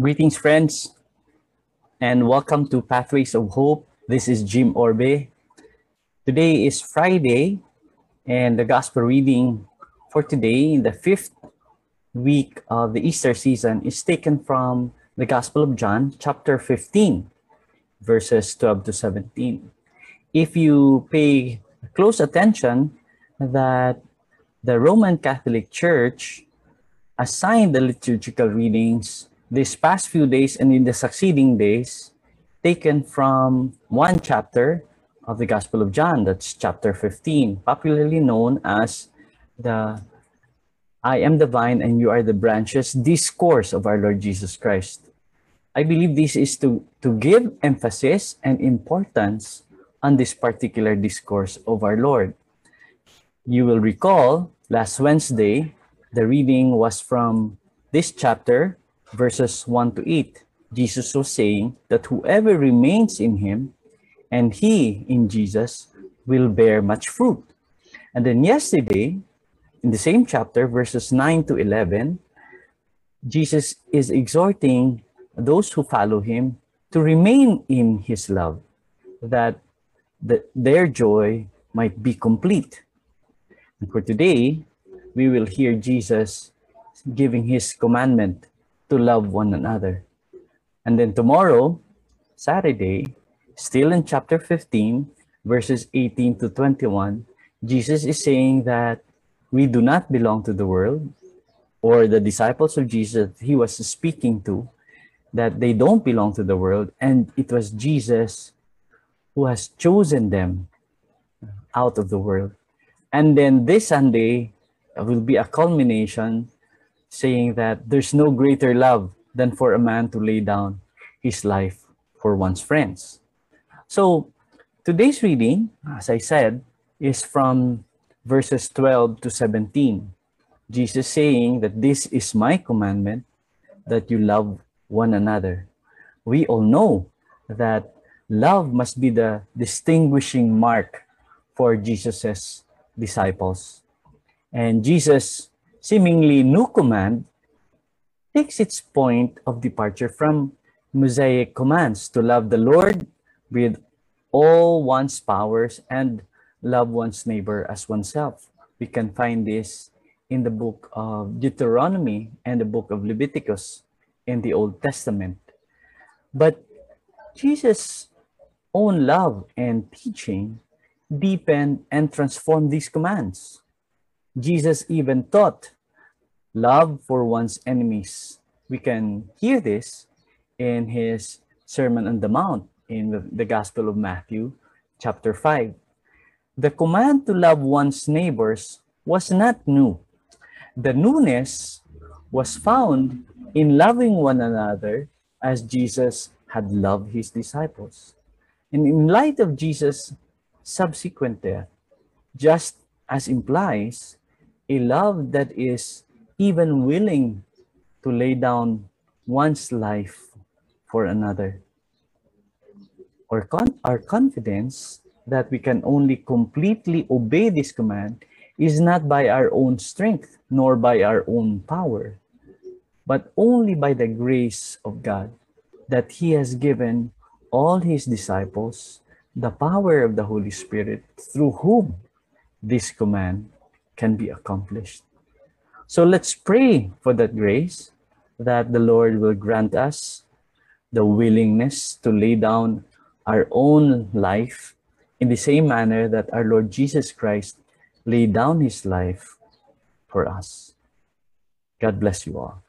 Greetings, friends, and welcome to Pathways of Hope. This is Jim Orbe. Today is Friday, and the gospel reading for today, the fifth week of the Easter season, is taken from the Gospel of John, chapter 15, verses 12 to 17. If you pay close attention, that the Roman Catholic Church assigned the liturgical readings these past few days and in the succeeding days taken from one chapter of the Gospel of John, that's chapter 15, popularly known as the I am the vine and you are the branches discourse of our Lord Jesus Christ. I believe this is to, to give emphasis and importance on this particular discourse of our Lord. You will recall last Wednesday, the reading was from this chapter, verses 1 to 8. Jesus was saying that whoever remains in him and he in Jesus will bear much fruit. And then yesterday, in the same chapter, verses 9 to 11, Jesus is exhorting those who follow him to remain in his love, that the, their joy might be complete. And for today, we will hear Jesus giving his commandment to love one another. And then tomorrow, Saturday, still in chapter 15, verses 18 to 21, Jesus is saying that we do not belong to the world, or the disciples of Jesus he was speaking to, that they don't belong to the world, and it was Jesus who has chosen them out of the world. And then this Sunday will be a culmination saying that there's no greater love than for a man to lay down his life for one's friends. So today's reading, as I said, is from verses 12 to 17. Jesus saying that this is my commandment that you love one another. We all know that love must be the distinguishing mark for Jesus's disciples. And Jesus seemingly new command takes its point of departure from Mosaic commands to love the Lord with all one's powers and love one's neighbor as oneself. We can find this in the book of Deuteronomy and the book of Leviticus in the Old Testament. But Jesus' own love and teaching deepen and transform these commands. Jesus even taught love for one's enemies. We can hear this in his Sermon on the Mount in the, Gospel of Matthew, chapter 5. The command to love one's neighbors was not new. The newness was found in loving one another as Jesus had loved his disciples. And in light of Jesus' subsequent death, just as implies a love that is even willing to lay down one's life for another. Our, con- our confidence that we can only completely obey this command is not by our own strength nor by our own power, but only by the grace of God that He has given all His disciples the power of the Holy Spirit through whom this command can be accomplished. So let's pray for that grace that the Lord will grant us the willingness to lay down our own life in the same manner that our Lord Jesus Christ laid down his life for us. God bless you all.